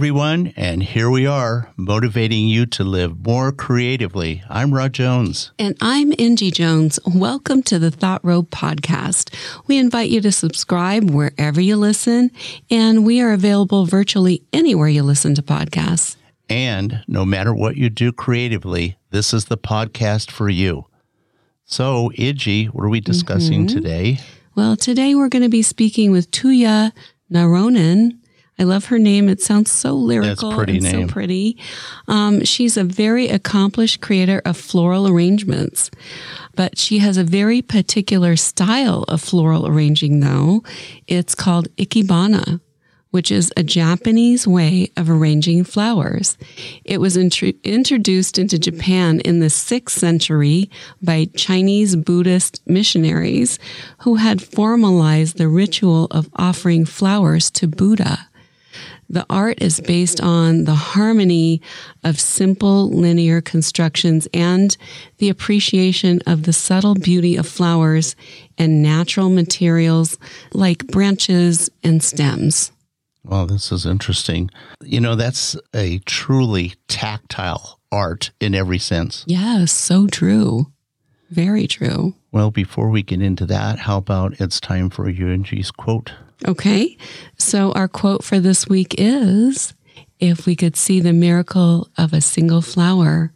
Everyone, and here we are, motivating you to live more creatively. I'm Rod Jones. And I'm Angie Jones. Welcome to the Thought Road podcast. We invite you to subscribe wherever you listen, and we are available virtually anywhere you listen to podcasts. And no matter what you do creatively, this is the podcast for you. So, Iggy, what are we discussing mm-hmm. today? Well, today we're going to be speaking with Tuija Naronen. I love her name. It sounds so lyrical pretty and name. so pretty. Um, she's a very accomplished creator of floral arrangements, but she has a very particular style of floral arranging, though. It's called ikebana which is a Japanese way of arranging flowers. It was int- introduced into Japan in the 6th century by Chinese Buddhist missionaries who had formalized the ritual of offering flowers to Buddha. The art is based on the harmony of simple linear constructions and the appreciation of the subtle beauty of flowers and natural materials like branches and stems. Well, this is interesting. You know, that's a truly tactile art in every sense. Yes, so true. Very true. Well, before we get into that, how about it's time for Angie's quote? Okay. So our quote for this week is If we could see the miracle of a single flower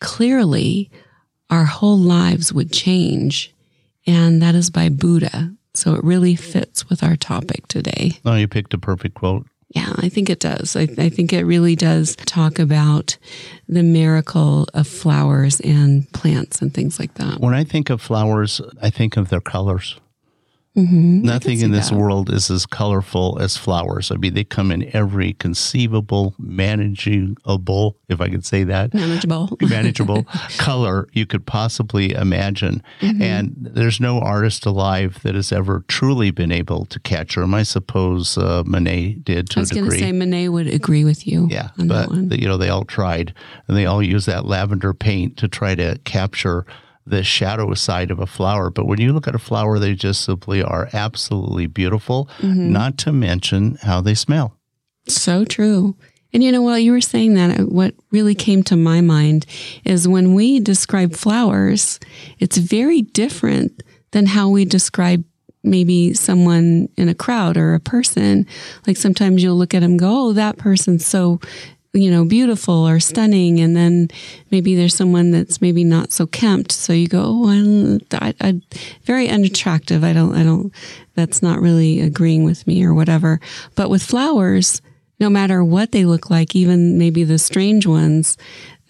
clearly, our whole lives would change. And that is by Buddha. So it really fits with our topic today. Oh, you picked a perfect quote. Yeah, I think it does. I, I, think it really does talk about the miracle of flowers and plants and things like that. When I think of flowers, I think of their colors. Mm-hmm. Nothing in this that. world is as colorful as flowers. I mean, they come in every conceivable, manageable, if I could say that, manageable, manageable color you could possibly imagine. Mm-hmm. And there's no artist alive that has ever truly been able to capture them. I suppose uh, Monet did to a degree. I was going to say Monet would agree with you. Yeah, but you know they all tried, and they all used that lavender paint to try to capture the shadow side of a flower. But when you look at a flower, they just simply are absolutely beautiful, mm-hmm. not to mention how they smell. So true. And you know, while you were saying that, uh, what really came to my mind is when we describe flowers, it's very different than how we describe maybe someone in a crowd or a person. Like sometimes you'll look at them go, oh, that person's so you know, beautiful or stunning. And then maybe there's someone that's maybe not so kempt. So you go, oh, I, I, very unattractive. I don't, I don't, that's not really agreeing with me or whatever. But with flowers, no matter what they look like, even maybe the strange ones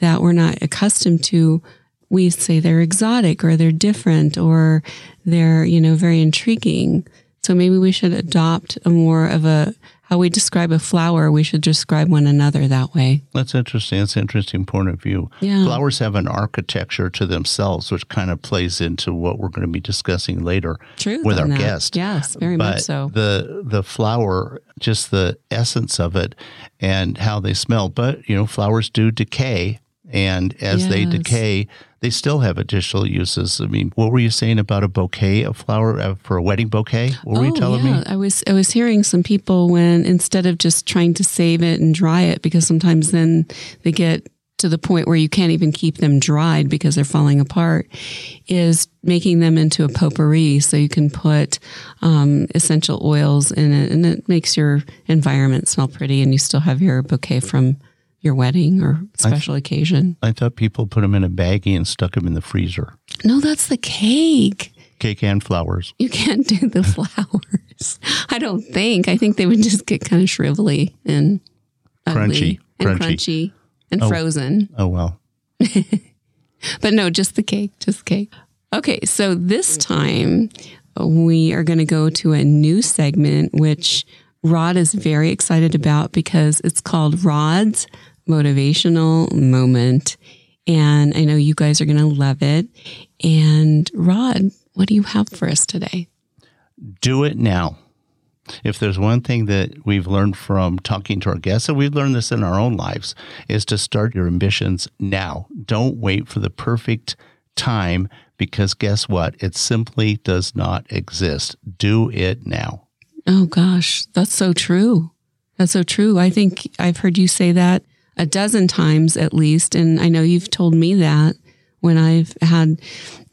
that we're not accustomed to, we say they're exotic or they're different or they're, you know, very intriguing. So maybe we should adopt a more of a how we describe a flower, we should describe one another that way. That's interesting. That's an interesting point of view. Yeah. Flowers have an architecture to themselves, which kind of plays into what we're going to be discussing later with our that. guest. Yes, very but much so. The the flower, just the essence of it and how they smell. But you know, flowers do decay and as yes. they decay, they still have additional uses. I mean, what were you saying about a bouquet of flower uh, for a wedding bouquet? What were oh, you telling yeah. me? I was I was hearing some people when instead of just trying to save it and dry it, because sometimes then they get to the point where you can't even keep them dried because they're falling apart, is making them into a potpourri. So you can put um, essential oils in it, and it makes your environment smell pretty, and you still have your bouquet from your wedding or special I th- occasion. I thought people put them in a baggie and stuck them in the freezer. No, that's the cake. Cake and flowers. You can't do the flowers. I don't think. I think they would just get kind of shrivelly and crunchy, and crunchy, crunchy and oh. frozen. Oh well. but no, just the cake, just cake. Okay, so this time uh, we are going to go to a new segment, which Rod is very excited about because it's called Rod's motivational moment. And I know you guys are going to love it. And Rod, what do you have for us today? Do it now. If there's one thing that we've learned from talking to our guests, and we've learned this in our own lives, is to start your ambitions now. Don't wait for the perfect time because guess what? It simply does not exist. Do it now. Oh gosh, that's so true. That's so true. I think I've heard you say that a dozen times at least. And I know you've told me that when I've had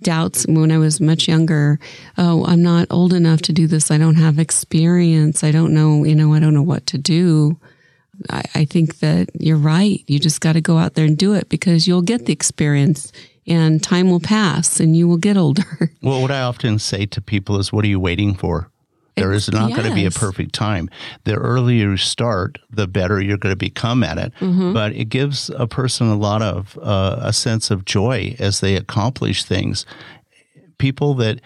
doubts when I was much younger. Oh, I'm not old enough to do this. I don't have experience. I don't know, you know, I don't know what to do. I, I think that you're right. You just got to go out there and do it because you'll get the experience and time will pass and you will get older. Well, what I often say to people is, what are you waiting for? There is not yes. going to be a perfect time. The earlier you start, the better you're going to become at it. Mm-hmm. But it gives a person a lot of uh, a sense of joy as they accomplish things. People that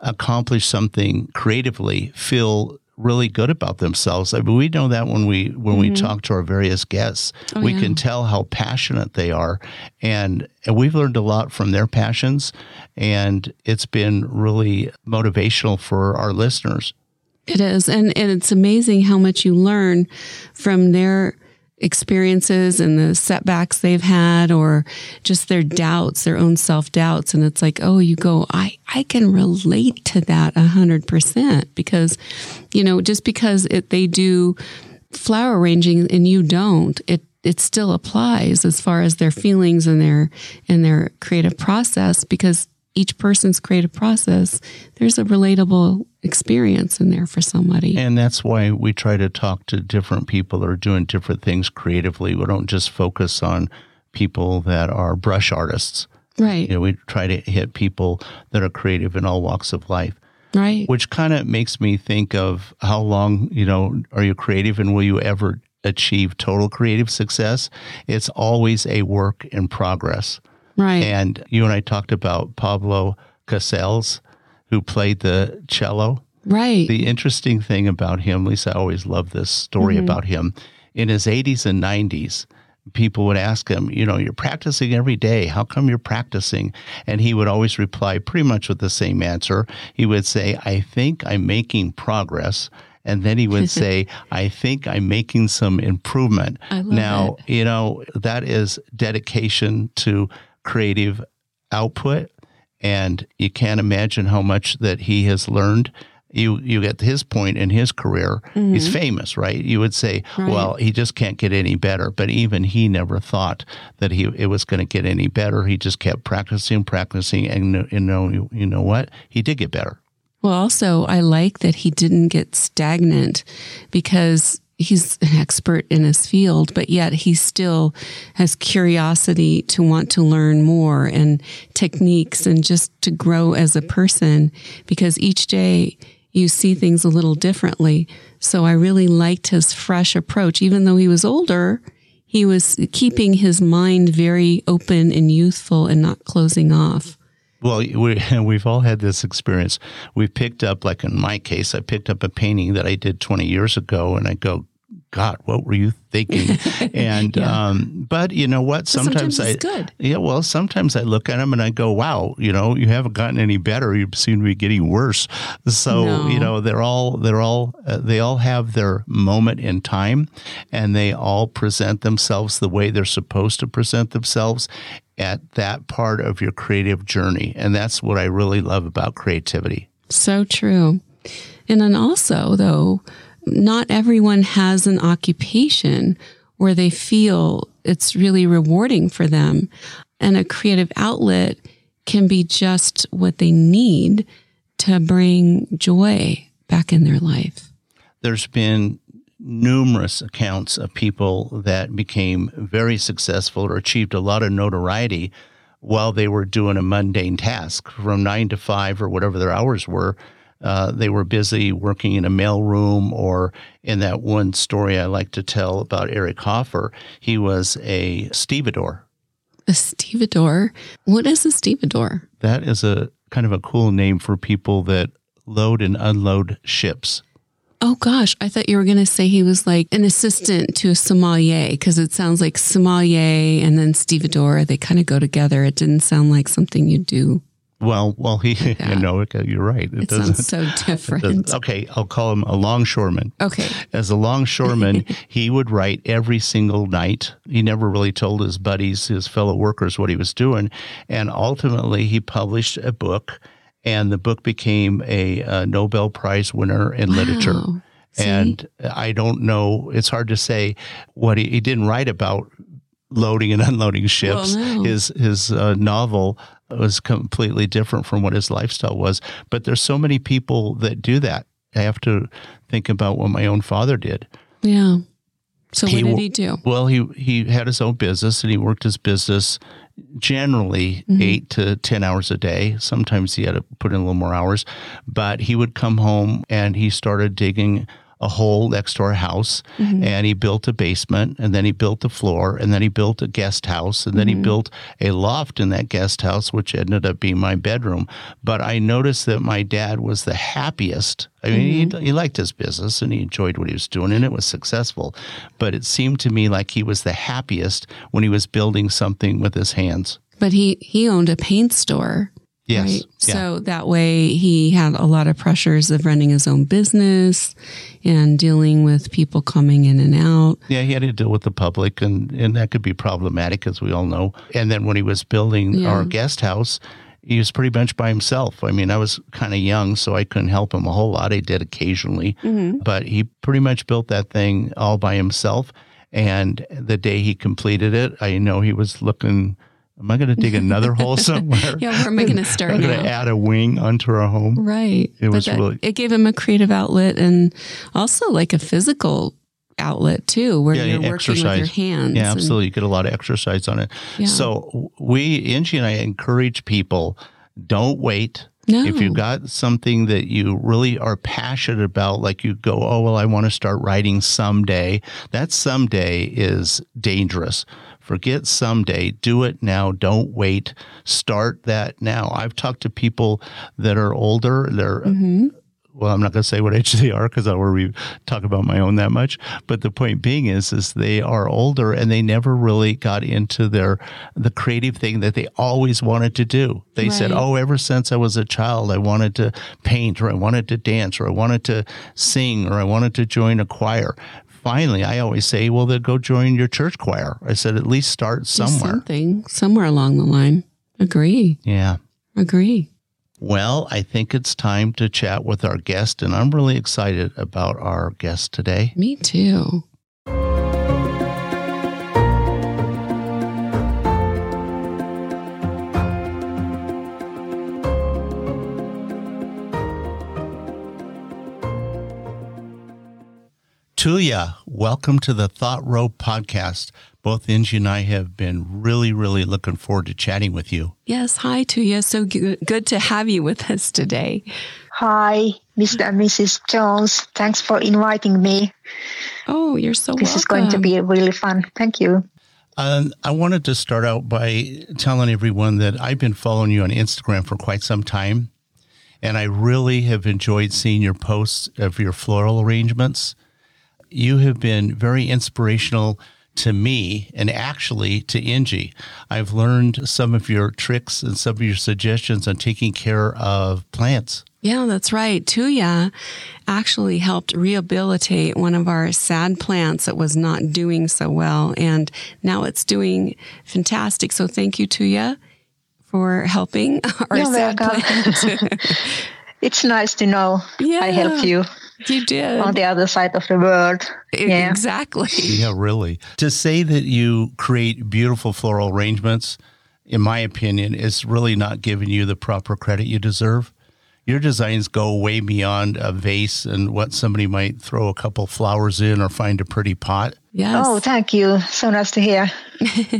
accomplish something creatively feel really good about themselves. I mean, we know that when we when mm-hmm. we talk to our various guests, oh, we yeah. can tell how passionate they are, and, and we've learned a lot from their passions, and it's been really motivational for our listeners. It is. And, and it's amazing how much you learn from their experiences and the setbacks they've had or just their doubts, their own self doubts. And it's like, oh, you go, I, I can relate to that a hundred percent because, you know, just because it, they do flower arranging and you don't, it, it still applies as far as their feelings and their, and their creative process because each person's creative process, there's a relatable experience in there for somebody. And that's why we try to talk to different people that are doing different things creatively. We don't just focus on people that are brush artists. Right. You know, we try to hit people that are creative in all walks of life. Right. Which kind of makes me think of how long, you know, are you creative and will you ever achieve total creative success? It's always a work in progress. Right. And you and I talked about Pablo Casals, who played the cello. Right. The interesting thing about him, Lisa, I always love this story mm-hmm. about him. In his 80s and 90s, people would ask him, you know, you're practicing every day. How come you're practicing? And he would always reply pretty much with the same answer. He would say, I think I'm making progress. And then he would say, I think I'm making some improvement. now, it. you know, that is dedication to creative output. And you can't imagine how much that he has learned. You you get to his point in his career, mm-hmm. he's famous, right? You would say, right. well, he just can't get any better. But even he never thought that he it was going to get any better. He just kept practicing, practicing, and you know you know what? He did get better. Well, also, I like that he didn't get stagnant because he's an expert in his field, but yet he still has curiosity to want to learn more and techniques and just to grow as a person because each day you see things a little differently. So I really liked his fresh approach. Even though he was older, he was keeping his mind very open and youthful and not closing off. Well, we, we've all had this experience. We picked up, like in my case, I picked up a painting that I did 20 years ago, and I go, God, what were you thinking? And yeah. um, but you know what? Sometimes, sometimes I good. yeah. Well, sometimes I look at them and I go, Wow, you know, you haven't gotten any better. You seem to be getting worse. So no. you know, they're all they're all uh, they all have their moment in time, and they all present themselves the way they're supposed to present themselves at that part of your creative journey, and that's what I really love about creativity. So true, and then also though not everyone has an occupation where they feel it's really rewarding for them. And a creative outlet can be just what they need to bring joy back in their life. There's been numerous accounts of people that became very successful or achieved a lot of notoriety while they were doing a mundane task from nine to five or whatever their hours were uh, they were busy working in a mailroom or in that one story I like to tell about Eric Hoffer, he was a stevedore. A stevedore? What is a stevedore? That is a kind of a cool name for people that load and unload ships. Oh gosh, I thought you were going to say he was like an assistant to a sommelier because it sounds like sommelier and then stevedore. They kind of go together. It didn't sound like something you'd do well, well, he, yeah. you know, you're right. It, it sounds so different. Okay, I'll call him a longshoreman. Okay. As a longshoreman, he would write every single night. He never really told his buddies, his fellow workers, what he was doing. And ultimately, he published a book, and the book became a, a Nobel Prize winner in wow. literature. See? And I don't know, it's hard to say what he, he didn't write about loading and unloading ships. Well, no. His his uh, novel was completely different from what his lifestyle was. But there's so many people that do that. I have to think about what my own father did. Yeah. So what did he do? Well, he he had his own business and he worked his business generally mm-hmm. eight to 10 hours a day. Sometimes he had to put in a little more hours, but he would come home and he started digging a hole next to our house mm-hmm. and he built a basement and then he built a floor and then he built a guest house and then mm-hmm. he built a loft in that guest house which ended up being my bedroom but i noticed that my dad was the happiest i mean mm-hmm. he, he liked his business and he enjoyed what he was doing and it was successful but it seemed to me like he was the happiest when he was building something with his hands but he he owned a paint store Yes. Right? Yeah. So that way he had a lot of pressures of running his own business and dealing with people coming in and out. Yeah, he had to deal with the public and, and that could be problematic as we all know. And then when he was building yeah. our guest house, he was pretty much by himself. I mean, I was kind of young, so I couldn't help him a whole lot. I did occasionally, mm-hmm. but he pretty much built that thing all by himself. And the day he completed it, I know he was looking Am I going to dig another hole somewhere? yeah, we're making a start. I'm going to add a wing onto our home. Right. It but was that, really. It gave him a creative outlet and also like a physical outlet too, where yeah, you're exercise. working with your hands. Yeah, absolutely. And, you get a lot of exercise on it. Yeah. So we, Angie and I, encourage people: don't wait. No. If you've got something that you really are passionate about, like you go, oh well, I want to start writing someday. That someday is dangerous Forget someday. Do it now. Don't wait. Start that now. I've talked to people that are older. They're mm-hmm. well, I'm not going to say what age they are because I already talk about my own that much. But the point being is, is they are older and they never really got into their the creative thing that they always wanted to do. They right. said, "Oh, ever since I was a child, I wanted to paint, or I wanted to dance, or I wanted to sing, or I wanted to join a choir." Finally, I always say, well, then go join your church choir. I said, at least start somewhere. something, somewhere along the line. Agree. Yeah. Agree. Well, I think it's time to chat with our guest, and I'm really excited about our guest today. Me too. Tuija, welcome to the Thought Row podcast. Both Angie and I have been really, really looking forward to chatting with you. Yes. Hi, Tuija. So good to have you with us today. Hi, Mr. and Mrs. Jones. Thanks for inviting me. Oh, you're so This welcome. is going to be really fun. Thank you. Um, I wanted to start out by telling everyone that I've been following you on Instagram for quite some time. And I really have enjoyed seeing your posts of your floral arrangements you have been very inspirational to me and actually to Angie. I've learned some of your tricks and some of your suggestions on taking care of plants. Yeah, that's right. Tuija actually helped rehabilitate one of our sad plants that was not doing so well. And now it's doing fantastic. So thank you, Tuija, for helping our You're sad plant. it's nice to know yeah. I help you. You did. On the other side of the world. Yeah. Exactly. Yeah, really. To say that you create beautiful floral arrangements, in my opinion, is really not giving you the proper credit you deserve. Your designs go way beyond a vase and what somebody might throw a couple flowers in or find a pretty pot. Yes. Oh, thank you. So nice to hear.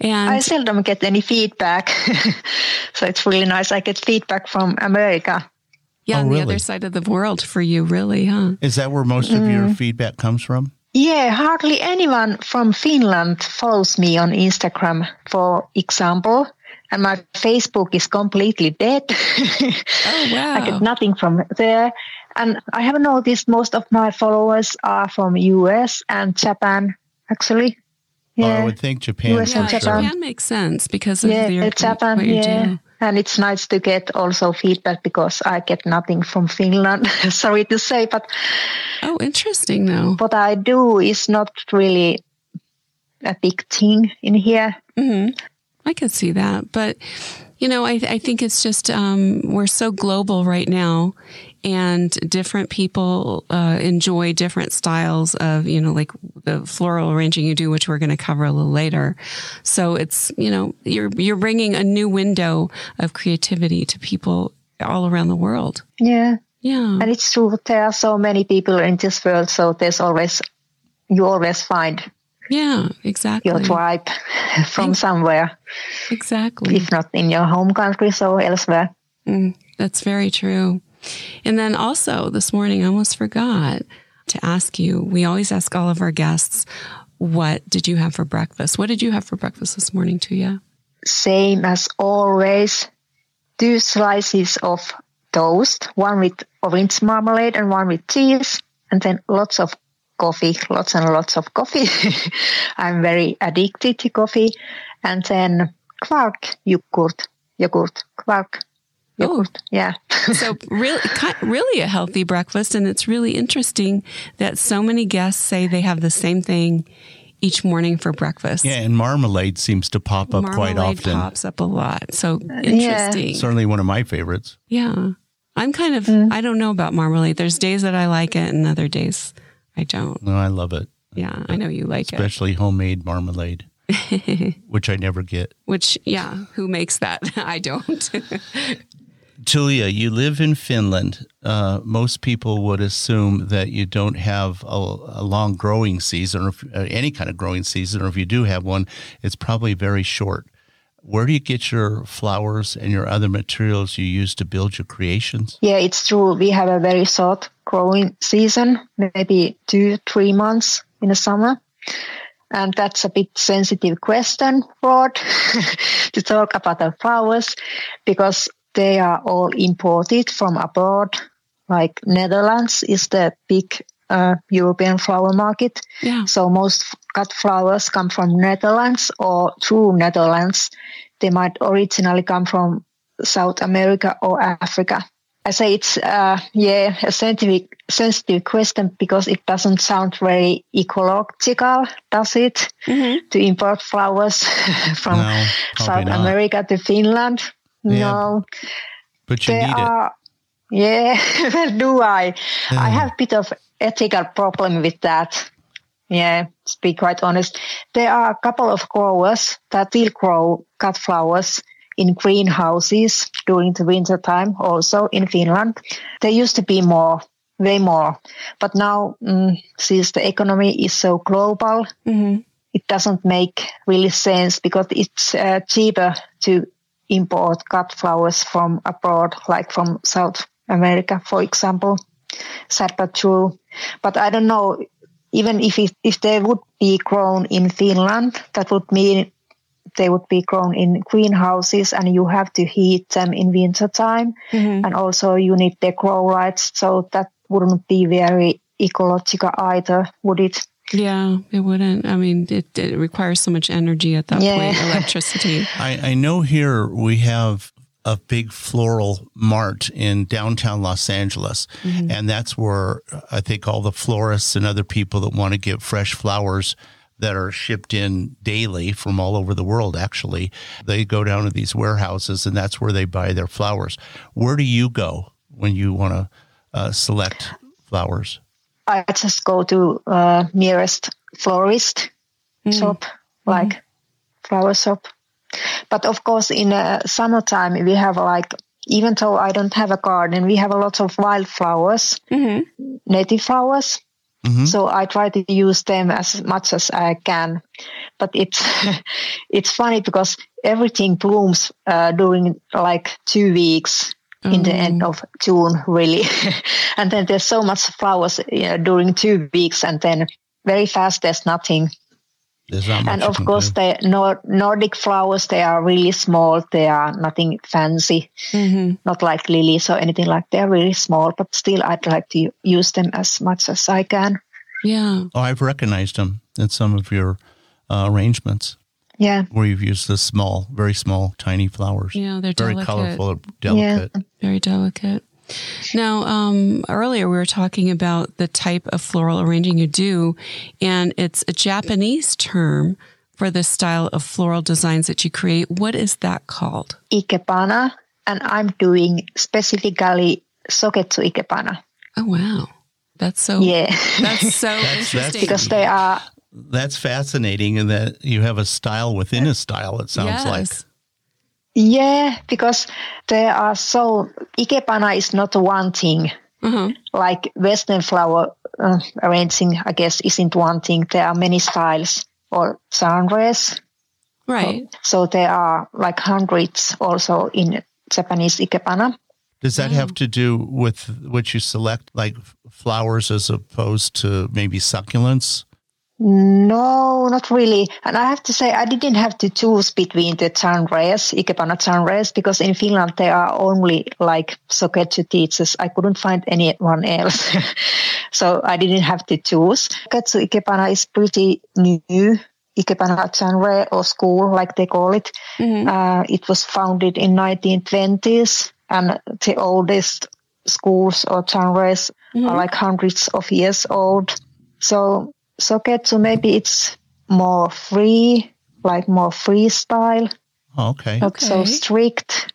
and I seldom get any feedback. so it's really nice. I get feedback from America. Yeah, oh, on really? the other side of the world for you, really, huh? Is that where most of your mm. feedback comes from? Yeah, hardly anyone from Finland follows me on Instagram, for example. And my Facebook is completely dead. oh, wow. I get nothing from there. And I have noticed most of my followers are from US and Japan, actually. Yeah. Oh, I would think Japan. US yeah, Japan. Japan makes sense because of yeah, your, Japan, what you yeah. do. And it's nice to get also feedback because I get nothing from Finland. Sorry to say, but. Oh, interesting though. What I do is not really a big thing in here. Mm-hmm. I can see that. But, You know, I, I think it's just um, we're so global right now, and different people uh, enjoy different styles of you know like the floral arranging you do which we're going to cover a little later so it's you know you're you're bringing a new window of creativity to people all around the world yeah yeah and it's true there are so many people in this world so there's always you always find yeah, exactly. Your tribe from somewhere. Exactly. If not in your home country, so elsewhere. Mm, that's very true. And then also this morning, I almost forgot to ask you. We always ask all of our guests, what did you have for breakfast? What did you have for breakfast this morning, Tuija? Same as always. Two slices of toast, one with orange marmalade and one with cheese, and then lots of coffee, lots and lots of coffee. I'm very addicted to coffee. And then quark yogurt, yogurt, quark yogurt. Oh. Yeah. so really, really a healthy breakfast. And it's really interesting that so many guests say they have the same thing each morning for breakfast. Yeah, and marmalade seems to pop up marmalade quite often. Marmalade pops up a lot. So interesting. Yeah. Certainly one of my favorites. Yeah. I'm kind of, mm. I don't know about marmalade. There's days that I like it and other days I don't. No, I love it. Yeah, I know you like Especially it. Especially homemade marmalade, which I never get. Which, yeah, who makes that? I don't. Tuija, you live in Finland. Uh, most people would assume that you don't have a, a long growing season or if, uh, any kind of growing season, or if you do have one, it's probably very short. Where do you get your flowers and your other materials you use to build your creations? Yeah, it's true. We have a very short growing season, maybe two, three months in the summer. And that's a bit sensitive question, Rod, to talk about the flowers because they are all imported from abroad. Like Netherlands is the big uh, European flower market. Yeah. So most cut flowers come from Netherlands or through Netherlands. They might originally come from South America or Africa. I say it's uh, yeah a sensitive sensitive question because it doesn't sound very ecological, does it? Mm-hmm. To import flowers from no, South not. America to Finland? Yeah, no, but you there need are, it. Yeah, well, do I? I have a bit of ethical problem with that. Yeah, to be quite honest, there are a couple of growers that still grow cut flowers in greenhouses during the winter time also in Finland. There used to be more, way more, but now mm, since the economy is so global, mm-hmm. it doesn't make really sense because it's uh, cheaper to import cut flowers from abroad, like from South America, for example. Sad but true. But I don't know, even if it, if they would be grown in Finland, that would mean they would be grown in greenhouses and you have to heat them in winter time. Mm-hmm. And also you need the grow lights. So that wouldn't be very ecological either, would it? Yeah, it wouldn't. I mean, it, it requires so much energy at that yeah. point, electricity. I, I know here we have a big floral mart in downtown Los Angeles. Mm-hmm. And that's where I think all the florists and other people that want to get fresh flowers that are shipped in daily from all over the world, actually. They go down to these warehouses and that's where they buy their flowers. Where do you go when you want to uh, select flowers? I just go to uh, nearest florist mm. shop, like mm. flower shop. But of course, in uh, summertime, we have like, even though I don't have a garden, we have a lot of wildflowers, mm-hmm. native flowers. Mm-hmm. So I try to use them as much as I can. But it's it's funny because everything blooms uh, during like two weeks mm. in the end oh. of June, really. and then there's so much flowers you know, during two weeks, and then very fast there's nothing. There's not and of course, do. the Nord- Nordic flowers they are really small. They are nothing fancy, mm-hmm. not like lilies or anything like. They're really small, but still, I'd like to use them as much as I can. Yeah. Oh, I've recognized them in some of your uh, arrangements. Yeah. Where you've used the small, very small, tiny flowers. Yeah, they're very delicate. colorful, delicate. Yeah. Very delicate. Now, um, earlier we were talking about the type of floral arranging you do, and it's a Japanese term for the style of floral designs that you create. What is that called? Ikebana, and I'm doing specifically Sogetsu Ikebana. Oh wow, that's so Yeah, that's so That's- interesting. that's- because they are That's fascinating, and that you have a style within a style. It sounds like. yeah because they are so Ikebana is not one thing. Uh-huh. like Western flower uh, arranging, I guess, isn't one thing. There are many styles or genres. Right. So there are like hundreds also in Japanese ikebana. Does that have to do with what you select, like flowers as opposed to maybe succulents? No, not really. And I have to say, I didn't have to choose between the genres, ikebana genres, because in Finland there are only like Sogetsu teachers. I couldn't find anyone else. so I didn't have to choose. Sogetsu ikebana is pretty new. Ikebana genre or school, like they call it. Uh, it was founded in 1920s and the oldest schools or genres are like hundreds of years old. So Sogetsu, maybe it's more free, like more freestyle, Oh, okay. not so strict.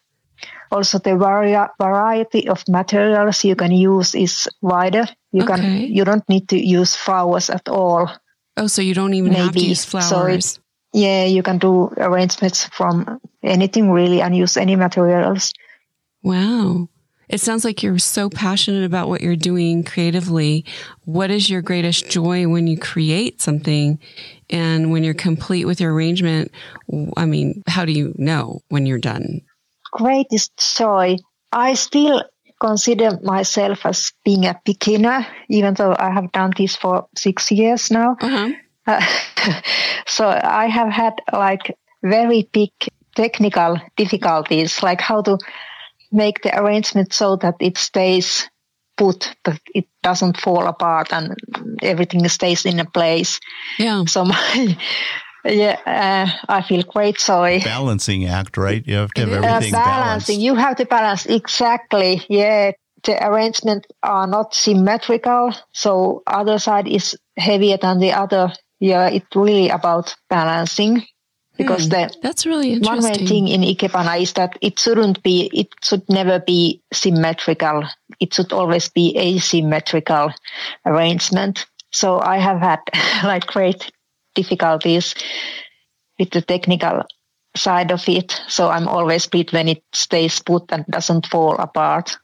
Also, the vari- variety of materials you can use is wider. You Okay. can you don't need to use flowers at all. Oh, so you don't even have to Maybe. use So flowers. Yeah, you can do arrangements from anything really and use any materials. wow. It sounds like you're so passionate about what you're doing creatively. What is your greatest joy when you create something and when you're complete with your arrangement? I mean, how do you know when you're done? greatest joy. I still consider myself as being a beginner, even though I have done this for six years now. Uh-huh. Uh, so I have had like very big technical difficulties, like how to make the arrangement so that it stays put, that it doesn't fall apart and everything stays in a place. Yeah. So my, yeah, uh, I feel great joy. Balancing act, right? You have to have It is. Uh, everything balanced. balancing. You have to balance exactly. Yeah, the arrangement are not symmetrical, so other side is heavier than the other. Yeah, it's really about balancing because Hmm. the That's really one interesting. thing in ikebana is that it shouldn't be, it should never be symmetrical. It should always be asymmetrical arrangement. So I have had like great difficulties with the technical side of it. So I'm always pleased when it stays put and doesn't fall apart.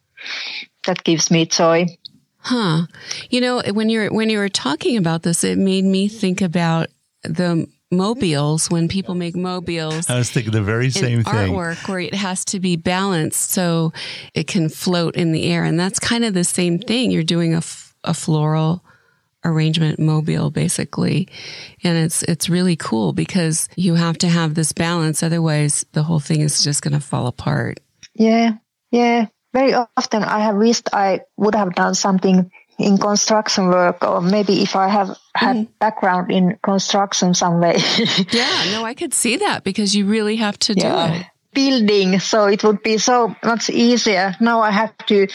That gives me joy. Huh. You know, when you're when you were talking about this, it made me think about the mobiles when people make mobiles. I was thinking the very same in thing. artwork where it has to be balanced so it can float in the air. And that's kind of the same thing. You're doing a, f- a floral arrangement mobile basically. And it's, it's really cool because you have to have this balance. Otherwise the whole thing is just going to fall apart. Yeah, yeah. Very often I have wished I would have done something in construction work or maybe if I have had background in construction some way. Yeah. No, I could see that because you really have to do it. Building, so it would be so much easier. Now I have to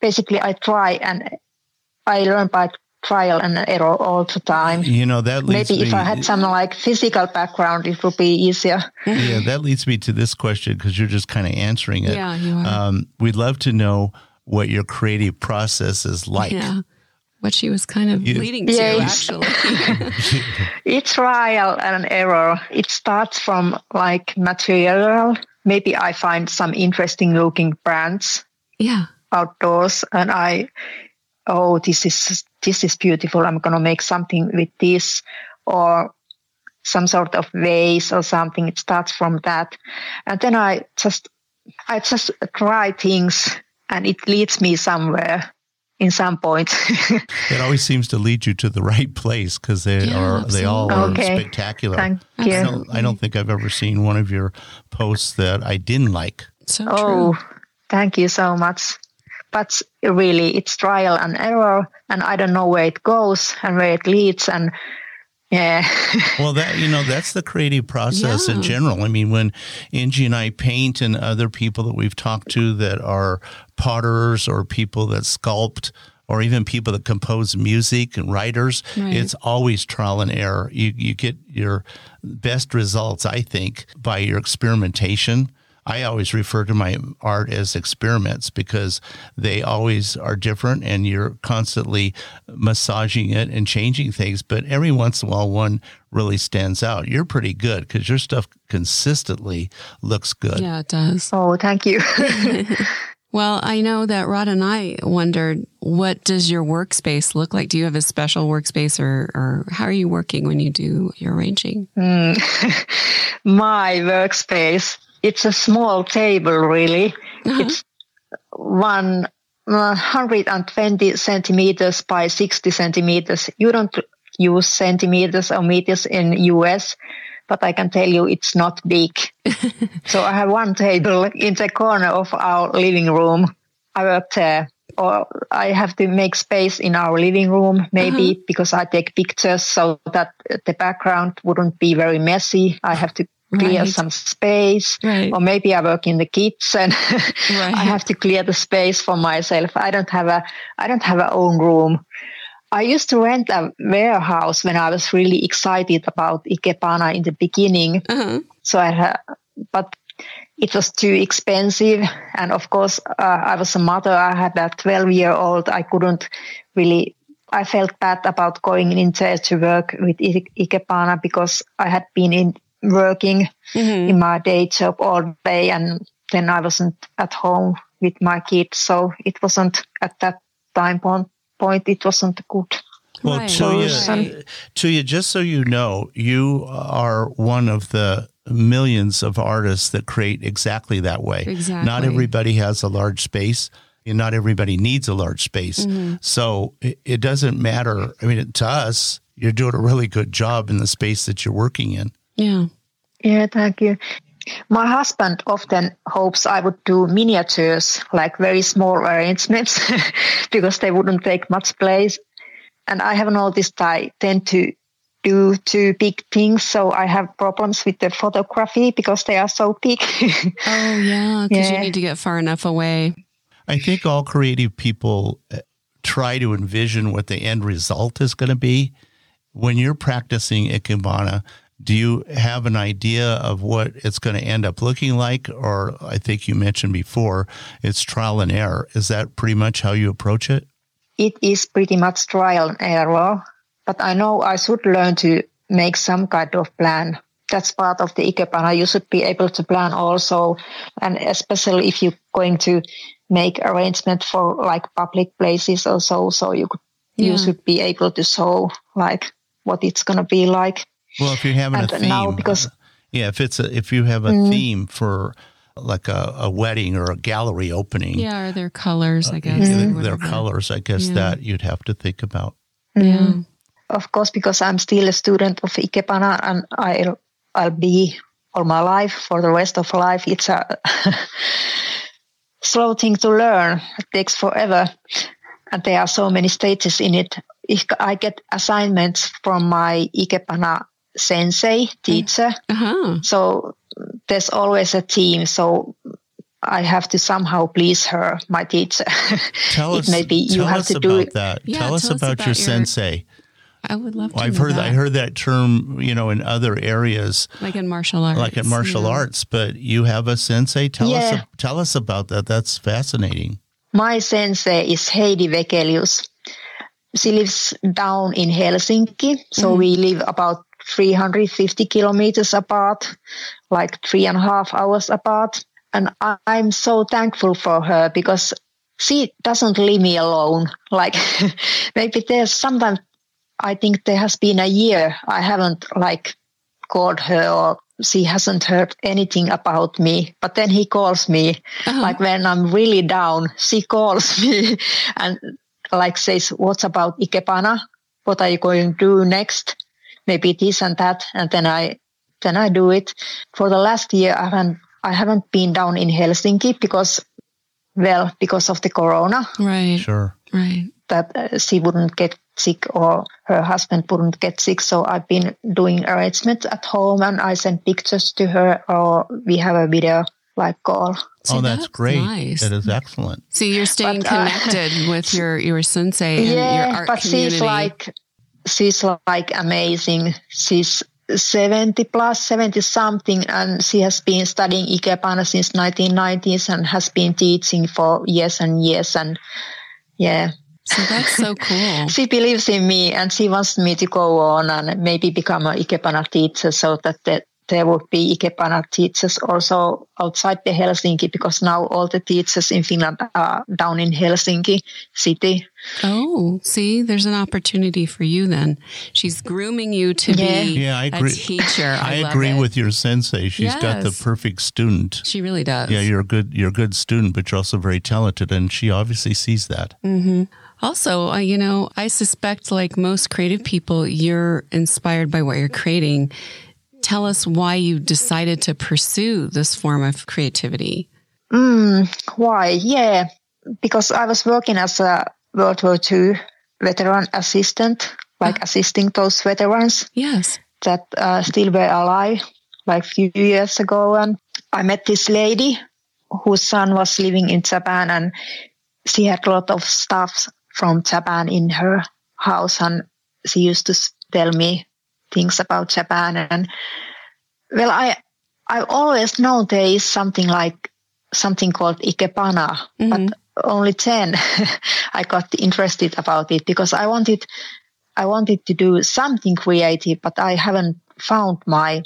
basically I try and I learn by trial and error all the time. You know that leads Maybe me. if I had some like physical background, it would be easier. yeah, that leads me to this question because you're just kind of answering it. Yeah, you are. Um, we'd love to know what your creative process is like. Yeah. What she was kind of You- leading to, Yes. actually. It's trial and error. It starts from like material. Maybe I find some interesting looking brands yeah. outdoors and I, oh, this is, this is beautiful. I'm going to make something with this or some sort of vase or something. It starts from that. And then I just, I just try things and it leads me somewhere in some point. It always seems to lead you to the right place because they Yeah, are they all are Okay. spectacular. Thank I you. don't, I don't think I've ever seen one of your posts that I didn't like. So Oh, true. thank you so much. But really, it's trial and error, and I don't know where it goes and where it leads. And yeah, Well, that you know, that's the creative process in general. I mean, when Angie and I paint, and other people that we've talked to that are potters or people that sculpt or even people that compose music and writers, Right. it's always trial and error. You you get your best results, I think, by your experimentation. I always refer to my art as experiments because they always are different and you're constantly massaging it and changing things. But every once in a while, one really stands out. You're pretty good because your stuff consistently looks good. Yeah, it does. Oh, thank you. Well, I know that Rod and I wondered, what does your workspace look like? Do you have a special workspace or, or how are you working when you do your arranging? Mm. My workspace, it's a small table, really. Uh-huh. It's one uh, 120 centimeters by 60 centimeters. You don't use centimeters or meters in US, but I can tell you it's not big. so I have one table in the corner of our living room. I work there. Or I have to make space in our living room, maybe because I take pictures so that the background wouldn't be very messy. I have to clear Right. some space. Right. Or maybe I work in the kitchen. Right. I have to clear the space for myself. I don't have a, I don't have a own room. I used to rent a warehouse when I was really excited about Ikebana in the beginning. Uh-huh. So I had, but it was too expensive. And of course, uh, I was a mother. I had a 12 year old. I couldn't really, I felt bad about going in there to work with Ikebana because I had been in working in my day job all day and then I wasn't at home with my kids. So it wasn't at that time point, point it wasn't good. Well, Right, Tuija, right. Tuija, just so you know, you are one of the millions of artists that create exactly that way. Exactly. Not everybody has a large space. And not everybody needs a large space. Mm-hmm. So it, it doesn't matter. I mean, to us, you're doing a really good job in the space that you're working in. Yeah. Yeah, thank you. My husband often hopes I would do miniatures, like very small arrangements, because they wouldn't take much place. And I have noticed I tend to do too big things, so I have problems with the photography because they are so big. Oh, yeah. Because you need to get far enough away. I think all creative people uh, try to envision what the end result is going to be. When you're practicing Ikebana, do you have an idea of what it's going to end up looking like? Or I think you mentioned before, it's trial and error. Is that pretty much how you approach it? it is pretty much trial and error, but I know I should learn to make some kind of plan. That's part of the Ikebana. You should be able to plan also, and especially if you're going to make arrangement for like public places or so, so you could, Yeah. you should be able to show like what it's going to be like. Well, if you're having a theme, now because- Mm. yeah, if it's a, if you have a theme for like a, a wedding or a gallery opening, Yeah. Are there colors, I guess? uh, or their whatever. colors, I guess Yeah. that you'd have to think about. Yeah. Of course, because I'm still a student of Ikebana and I'll, I'll be all my life for the rest of life. It's a slow thing to learn. It takes forever. And there are so many stages in it. If I get assignments from my Ikebana sensei teacher, Uh-huh. so there's always a team. So I have to somehow please her, my teacher. Tell It us, may be you have to about do it. that. Yeah, tell us tell us about, about your your- sensei. I would love to I've know heard that. I heard that term, you know, in other areas, like in martial arts. like in martial yeah. arts. But you have a sensei. Tell us, tell us about that. That's fascinating. My sensei is Heidi Vekelius. She lives down in Helsinki. So we live about 350 kilometers apart, like three and a half hours apart. And I'm so thankful for her because she doesn't leave me alone. Like maybe there's sometimes I think there has been a year I haven't like called her or she hasn't heard anything about me. But then he calls me Uh-huh. like when I'm really down, she calls me and like says, what's about Ikebana? What are you going to do next? Maybe this and that. And then I, then I do it. For the last year, I haven't, I haven't been down in Helsinki because, well, because of the corona Right. Sure. Right. that uh, she wouldn't get sick or her husband wouldn't get sick. So I've been doing arrangements at home and I send pictures to her or we have a video like call. See, oh, that's, that's, great. Nice. That is excellent. See, you're staying but, uh, connected with your your sensei and yeah, your art but community. she's like she's like amazing. She's 70 plus, 70 something, and she has been studying Ikebana since 1990s and has been teaching for years and years. And yeah. So that's so cool. she believes in me and she wants me to go on and maybe become an Ikebana teacher so that the, there would be Ikebana teachers also outside the Helsinki because now all the teachers in Finland are down in Helsinki city. Oh, see, there's an opportunity for you then. She's grooming you to yeah. be yeah, I agree. a teacher. I, I agree it. with your sensei. She's yes. got the perfect student. She really does. Yeah, you're a good you're a good student, but you're also very talented, and she obviously sees that. Mm-hmm. Also, uh, you know, I suspect like most creative people, you're inspired by what you're creating tell us why you decided to pursue this form of creativity. Mm, why? Yeah, because I was working as a World War II veteran assistant, like uh, assisting those veterans. Yes. That uh, still were alive like a few years ago. And I met this lady whose son was living in Japan and she had a lot of stuff from Japan in her house. And she used to tell me things about Japan. And well, I I've always known there is something like something called ikebana, mm-hmm. but only then I got interested about it because I wanted I wanted to do something creative, but I haven't found my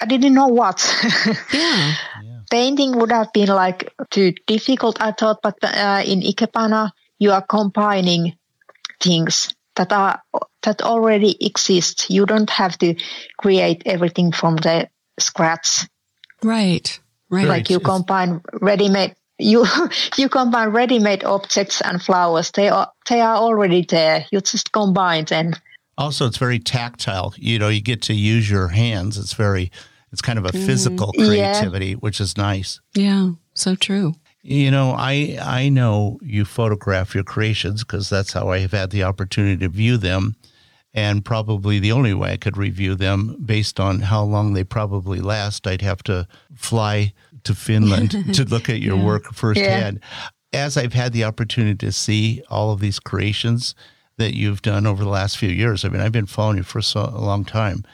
I didn't know what. yeah. Painting would have been like too difficult, I thought, but uh, in Ikebana, you are combining things that are that already exist. You don't have to create everything from the scratch. Right. Right. Like you combine ready-made you you combine ready-made objects and flowers. They are they are already there. You just combine them. Also, it's very tactile. You know, you get to use your hands. It's very it's kind of a mm-hmm. physical creativity, yeah. which is nice. Yeah, so true. You know, I I know you photograph your creations because that's how I have had the opportunity to view them, and probably the only way I could review them based on how long they probably last. I'd have to fly to Finland to look at your yeah. work firsthand. Yeah. As I've had the opportunity to see all of these creations that you've done over the last few years, I mean, I've been following you for so, a long time.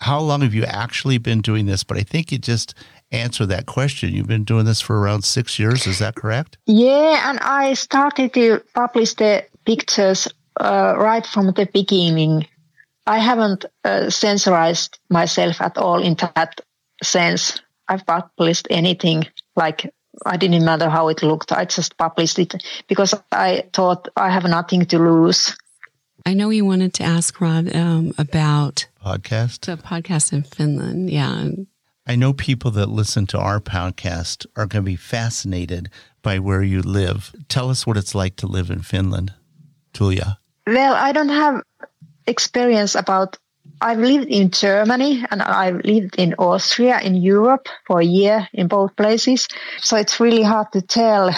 How long have you actually been doing this? But I think it just answer that question. You've been doing this for around six years, is that correct? Yeah, and I started to publish the pictures uh, right from the beginning. I haven't uh, sensorized myself at all in that sense. I've published anything like I didn't matter how it looked. I just published it because I thought I have nothing to lose. I know you wanted to ask Rod um, about podcast, the podcast in Finland. Yeah, I know people that listen to our podcast are going to be fascinated by where you live. Tell us what it's like to live in Finland, Tuija. Well, I don't have experience about. I've lived in Germany and I've lived in Austria, in Europe for a year in both places. So it's really hard to tell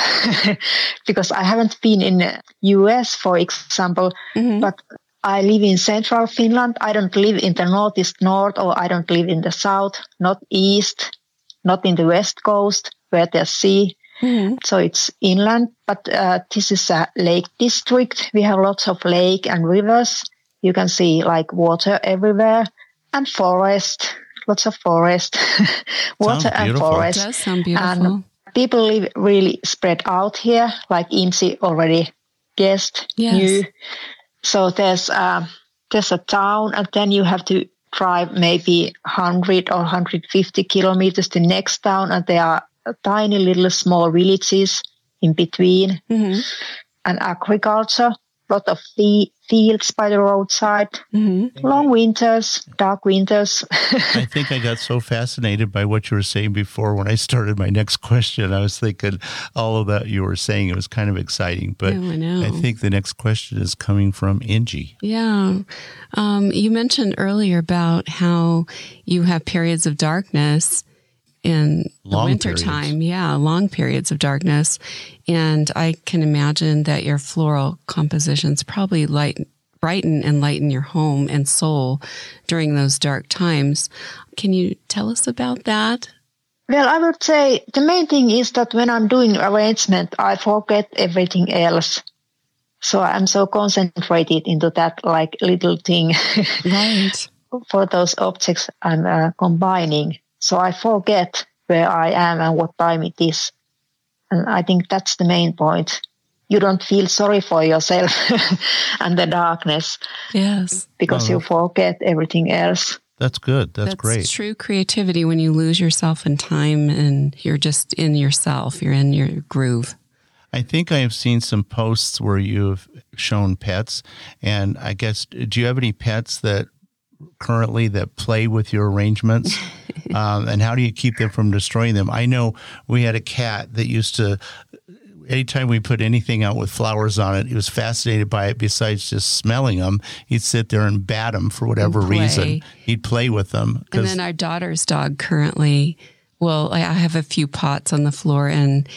because I haven't been in the US, for example. Mm-hmm. But I live in central Finland. I don't live in the northeast north or I don't live in the south, not east, not in the west coast where there's sea. Mm-hmm. So it's inland, but uh, this is a lake district. We have lots of lake and rivers. You can see like water everywhere and forest, lots of forest, water and forest. It does sound beautiful. And people live really spread out here, like Imsi already guessed, yes. knew. So there's uh, there's a town, and then you have to drive maybe 100 or 150 kilometers to next town, and there are tiny little small villages in between, mm-hmm. and agriculture lot of fields by the roadside, mm-hmm. long winters, dark winters. I think I got so fascinated by what you were saying before when I started my next question. I was thinking all of that you were saying. It was kind of exciting. But I, I, think the next question is coming from Angie. Yeah. Um, you mentioned earlier about how you have periods of darkness in long the winter time. Yeah, long periods of darkness. And I can imagine that your floral compositions probably light, brighten and lighten your home and soul during those dark times. Can you tell us about that? Well, I would say the main thing is that when I'm doing arrangement, I forget everything else. So I'm so concentrated into that like little thing. Right. for those objects I'm uh, combining. So I forget where I am and what time it is. And I think that's the main point. You don't feel sorry for yourself and the darkness Yes. because Oh. you forget everything else. That's good. That's, That's great. true creativity when you lose yourself in time and you're just in yourself, you're in your groove. I think I have seen some posts where you've shown pets, and I guess do you have any pets that currently that play with your arrangements? um, and how do you keep them from destroying them? I know we had a cat that used to. Anytime we put anything out with flowers on it, he was fascinated by it. Besides just smelling them, he'd sit there and bat them for whatever reason. He'd play with them And then our daughter's dog currently, well, I I have a few pots on the floor and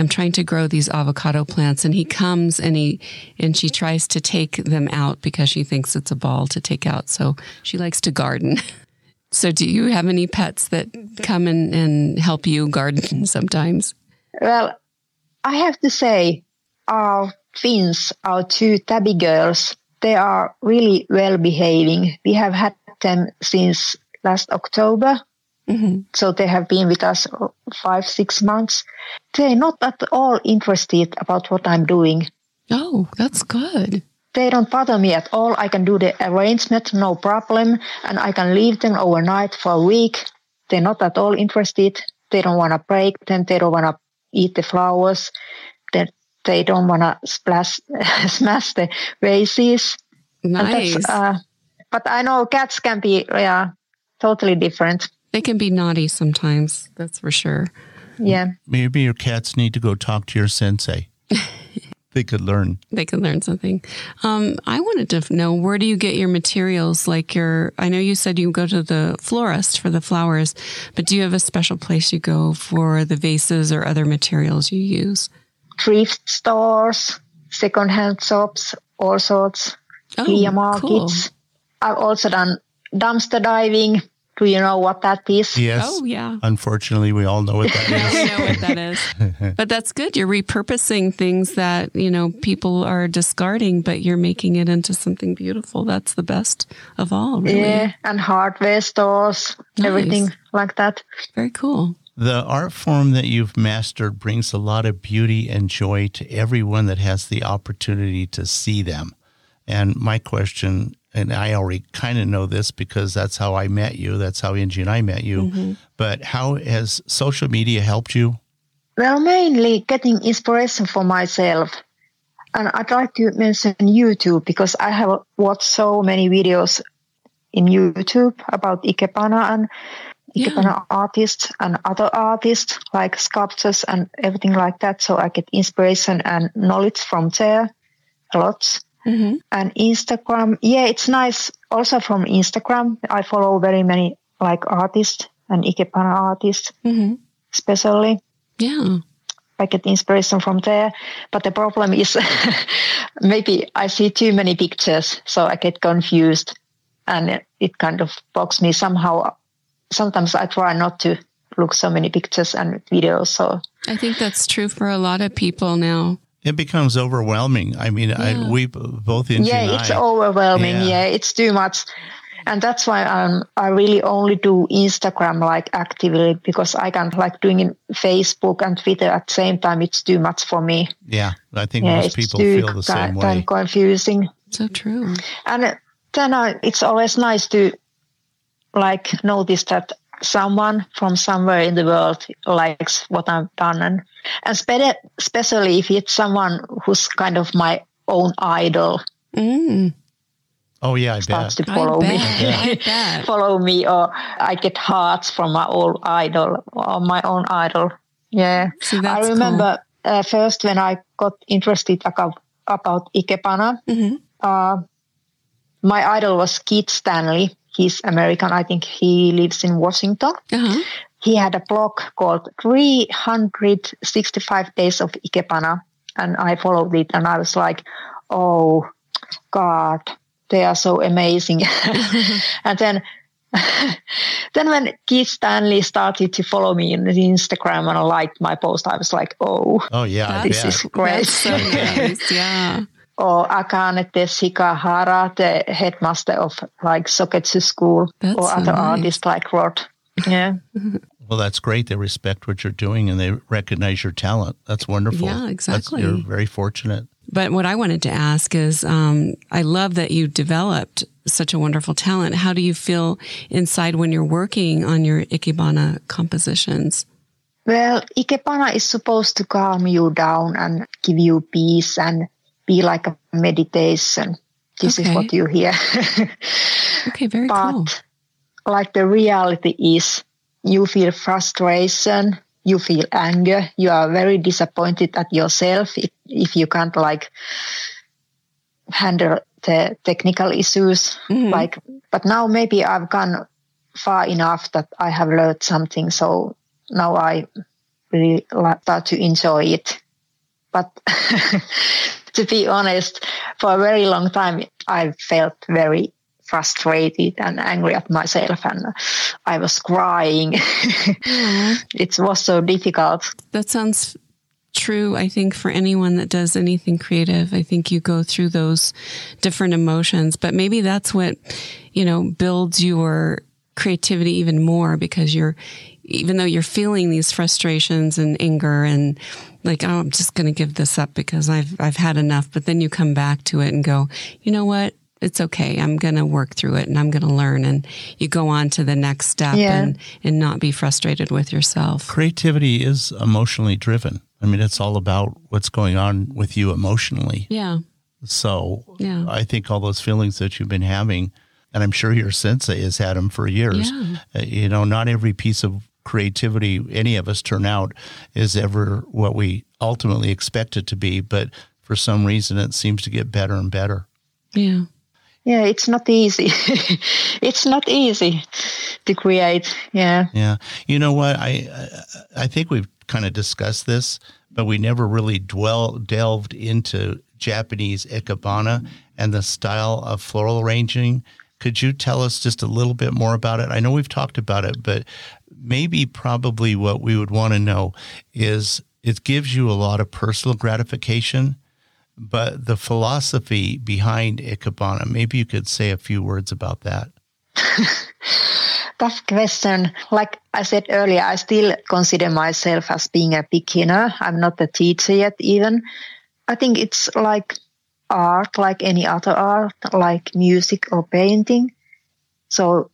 I'm trying to grow these avocado plants and he comes and he, and she tries to take them out because she thinks it's a ball to take out. So she likes to garden. So do you have any pets that come and, and help you garden sometimes? Well, I have to say our twins, our two tabby girls, they are really well behaving. We have had them since last October. Mhm. So they have been with us five, six months. They're not at all interested about what I'm doing. Oh, that's good. They don't bother me at all. I can do the arrangement, no problem. And I can leave them overnight for a week. They're not at all interested. They don't want to break them. They don't want to eat the flowers. They, they don't want to splash, smash the vases. Nice. uh, but I know cats can be, yeah, totally different. They can be naughty sometimes. That's for sure. Yeah. maybe your cats need to go talk to your sensei. they could learn. they could learn something. Um, I wanted to know where do you get your materials? Like your, I know you said you go to the florist for the flowers, but do you have a special place you go for the vases or other materials you use? Thrift stores, secondhand shops, all sorts. Oh, flea cool. markets. I've also done dumpster diving. Do you know what that is? Yes. Oh, yeah. Unfortunately, we all know what that is. I know what that is. But that's good. You're repurposing things that, you know, people are discarding, but you're making it into something beautiful. That's the best of all, really. Yeah, and hardware stores, Nice. everything like that. Very cool. The art form that you've mastered brings a lot of beauty and joy to everyone that has the opportunity to see them. And my question, and I already kind of know this because that's how I met you, that's how Angie and I met you, mm-hmm. but how has social media helped you? Well, mainly getting inspiration for myself. And I'd like to mention YouTube because I have watched so many videos in YouTube about Ikebana and Ikebana artists and other artists like sculptors and everything like that. So I get inspiration and knowledge from there a lot. Hmm and Instagram. Yeah, it's nice. Also from Instagram, I follow very many like artists and Ikebana artists, hmm especially. Yeah. I get inspiration from there. But the problem is maybe I see too many pictures, so I get confused and it, kind of bogs me somehow. Sometimes I try not to look so many pictures and videos. So I think that's true for a lot of people now. It becomes overwhelming. I mean, I, we both Angie yeah, and it's I, overwhelming. Yeah. Yeah. it's too much. And that's why um, I really only do Instagram like actively because I can't like doing in Facebook and Twitter at the same time. It's too much for me. yeah, I think Yeah, most people too feel the same kind, way. kind confusing. So true. And then I, it's always nice to like notice that someone from somewhere in the world likes what I've done, and and spe- especially if it's someone who's kind of my own idol Mm, Oh, yeah, I starts bet. to follow bet. me. I bet. follow me or I get hearts from my old idol or my own idol. Yeah. See, I remember uh, first when I got interested about, about Ikebana, hmm uh, my idol was Keith Stanley. He's American. I think he lives in Washington. Uh-huh. He had a blog called 365 Days of Ikebana. And I followed it and I was like, oh God, they are so amazing. and then then when Keith Stanley started to follow me on Instagram and liked my post, I was like, oh, oh yeah, this yeah. is great. so nice. Yeah. Or Akane Teshigahara, the headmaster of like Sogetsu School, That's or other nice. artists like Rod. Yeah. Well, that's great. They respect what you're doing and they recognize your talent. That's wonderful. Yeah, That's- exactly. you're very fortunate. But what I wanted to ask is um, I love that you developed such a wonderful talent. How do you feel inside when you're working on your Ikebana compositions? Well, Ikebana is supposed to calm you down and give you peace and be like a meditation. This Okay. is what you hear. Okay, very but cool. like the reality is you feel frustration you feel anger you are very disappointed at yourself if, if you can't like handle the technical issues Mhm. like but now maybe i've gone far enough that i have learned something so now i really start to enjoy it but to be honest for a very long time i felt very frustrated and angry at myself and I was crying. it was so difficult. That sounds true, I think, for anyone that does anything creative. I think you go through those different emotions, but maybe that's what, you know, builds your creativity even more because you're, even though you're feeling these frustrations and anger and like, oh, I'm just going to give this up because I've, I've had enough. But then you come back to it and go, you know what? It's okay. I'm going to work through it and I'm going to learn. And you go on to the next step Yeah. and, and not be frustrated with yourself. Creativity is emotionally driven. I mean, it's all about what's going on with you emotionally. Yeah. So Yeah. I think all those feelings that you've been having, and I'm sure your sensei has had them for years. Yeah. Uh, you know, not every piece of creativity any of us turn out is ever what we ultimately expect it to be, but for some reason it seems to get better and better. Yeah. Yeah, it's not easy. it's not easy to create. Yeah. Yeah. You know what? I I I think we've kind of discussed this, but we never really dwell delved into Japanese ikebana and the style of floral arranging. Could you tell us just a little bit more about it? I know we've talked about it, but maybe probably what we would want to know is it gives you a lot of personal gratification, but the philosophy behind ikebana, maybe you could say a few words about that. Tough question. Like I said earlier, I still consider myself as being a beginner. I'm not a teacher yet, even. I think it's like art, like any other art, like music or painting. So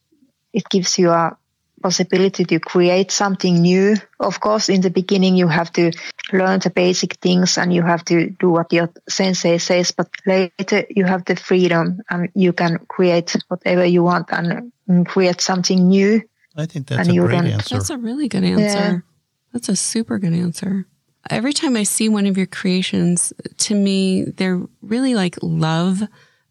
it gives you a possibility to create something new. Of course, in the beginning, you have to learn the basic things and you have to do what your sensei says, but later you have the freedom and you can create whatever you want and create something new. I think that's And a great don't- answer. That's a really good answer. Yeah. That's a super good answer. Every time I see one of your creations, to me, they're really like love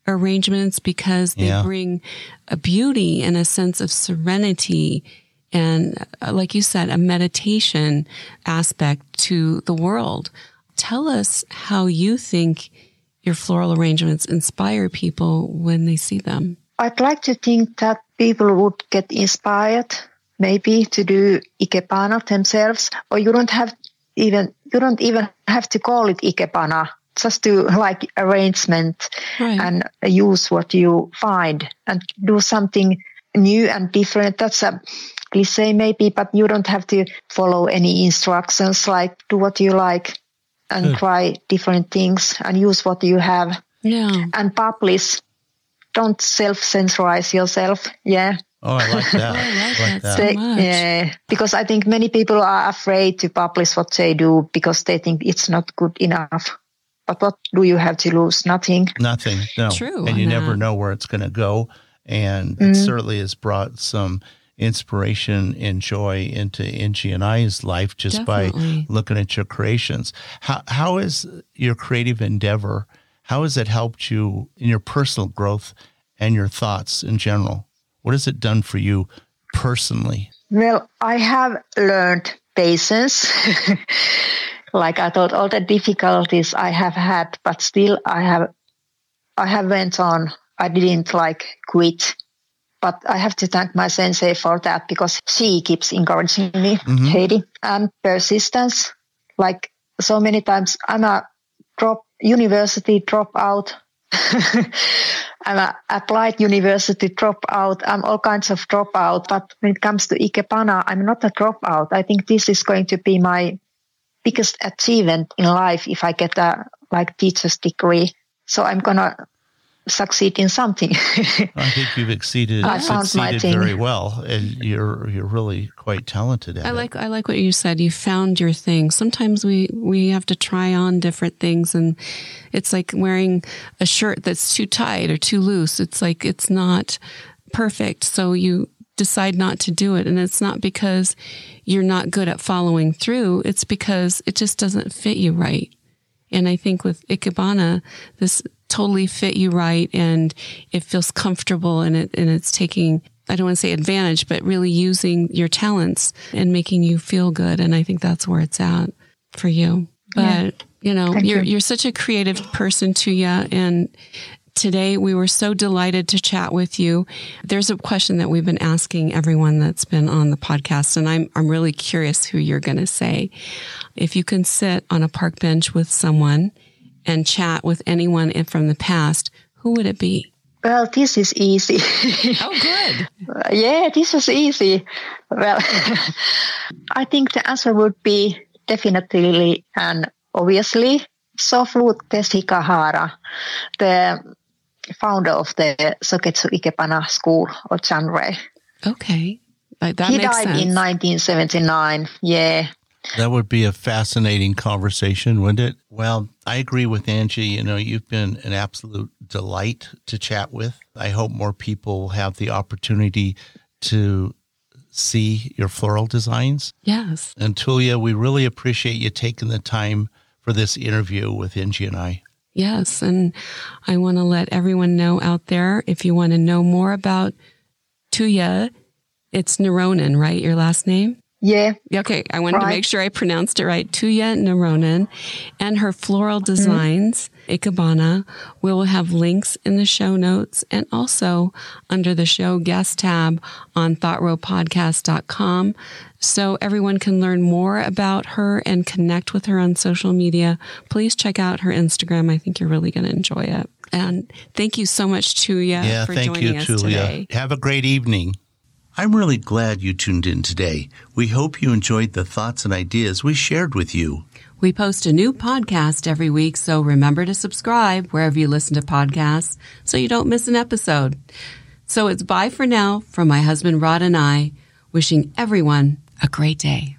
arrangements because they Yeah. bring a beauty and a sense of serenity and, uh, like you said, a meditation aspect to the world. Tell us how you think your floral arrangements inspire people when they see them. I'd like to think that people would get inspired maybe to do ikebana themselves or you don't have even you don't even have to call it ikebana just do like arrangement Right. and use what you find and do something new and different that's a cliche maybe but you don't have to follow any instructions like do what you like and Good. try different things and use what you have yeah. and publish. Don't self-censorize yourself. Yeah. Oh, I like that. Oh, I like that so They- much. yeah. Because I think many people are afraid to publish what they do because they think it's not good enough. But what do you have to lose? Nothing. Nothing. No. True And you on never know where it's going to go. And it mm. certainly has brought some inspiration and joy into Angie and I's life just by looking at your creations. How, how is your creative endeavor? How has it helped you in your personal growth and your thoughts in general? What has it done for you personally? Well, I have learned patience. like I thought all the difficulties I have had, but still I have, I have went on. I didn't like quit, but I have to thank my sensei for that because she keeps encouraging me, mm-hmm. Heidi, and persistence. Like so many times, I'm a drop university dropout. I'm a applied university dropout. I'm all kinds of dropout. But when it comes to Ikebana, I'm not a dropout. I think this is going to be my biggest achievement in life if I get a like teacher's degree. So I'm gonna succeed in something. I think you've exceeded I succeeded very well, and you're you're really quite talented at I it. like I like what you said. You found your thing. Sometimes we we have to try on different things, and it's like wearing a shirt that's too tight or too loose. It's like it's not perfect, so you decide not to do it, and it's not because you're not good at following through. It's because it just doesn't fit you right. And I think with Ikebana, this totally fit you right and it feels comfortable and it and it's taking I don't want to say advantage, but really using your talents and making you feel good. And I think that's where it's at for you. But yeah. you know, Thank you're you. you're such a creative person, Tuija, and today we were so delighted to chat with you. There's a question that we've been asking everyone that's been on the podcast, and I'm I'm really curious who you're going to say. If you can sit on a park bench with someone and chat with anyone from the past, who would it be? Well, this is easy. oh, good. Yeah, this is easy. Well, I think the answer would be definitely and obviously Sofu Teshigahara, the founder of the Sogetsu Ikebana School of Chanrei. Okay. Like that he died sense. in 1979. Yeah. That would be a fascinating conversation, wouldn't it? Well, I agree with Angie. You know, you've been an absolute delight to chat with. I hope more people have the opportunity to see your floral designs. Yes. And Tuija, we really appreciate you taking the time for this interview with Angie and I. Yes. And I want to let everyone know out there if you want to know more about Tuija, it's Naronen, right? Your last name? Yeah. Okay. I wanted right. to make sure I pronounced it right. Tuija Naronen and her floral mm-hmm. designs, mm-hmm. Ikebana. We will have links in the show notes and also under the show guest tab on thoughtropodcast.com. So everyone can learn more about her and connect with her on social media. Please check out her Instagram. I think you're really going to enjoy it. And thank you so much, Tuija, yeah, for thank joining you, us Tuija. today. Have a great evening. I'm really glad you tuned in today. We hope you enjoyed the thoughts and ideas we shared with you. We post a new podcast every week, so remember to subscribe wherever you listen to podcasts so you don't miss an episode. So it's bye for now from my husband Rod and I, wishing everyone a great day.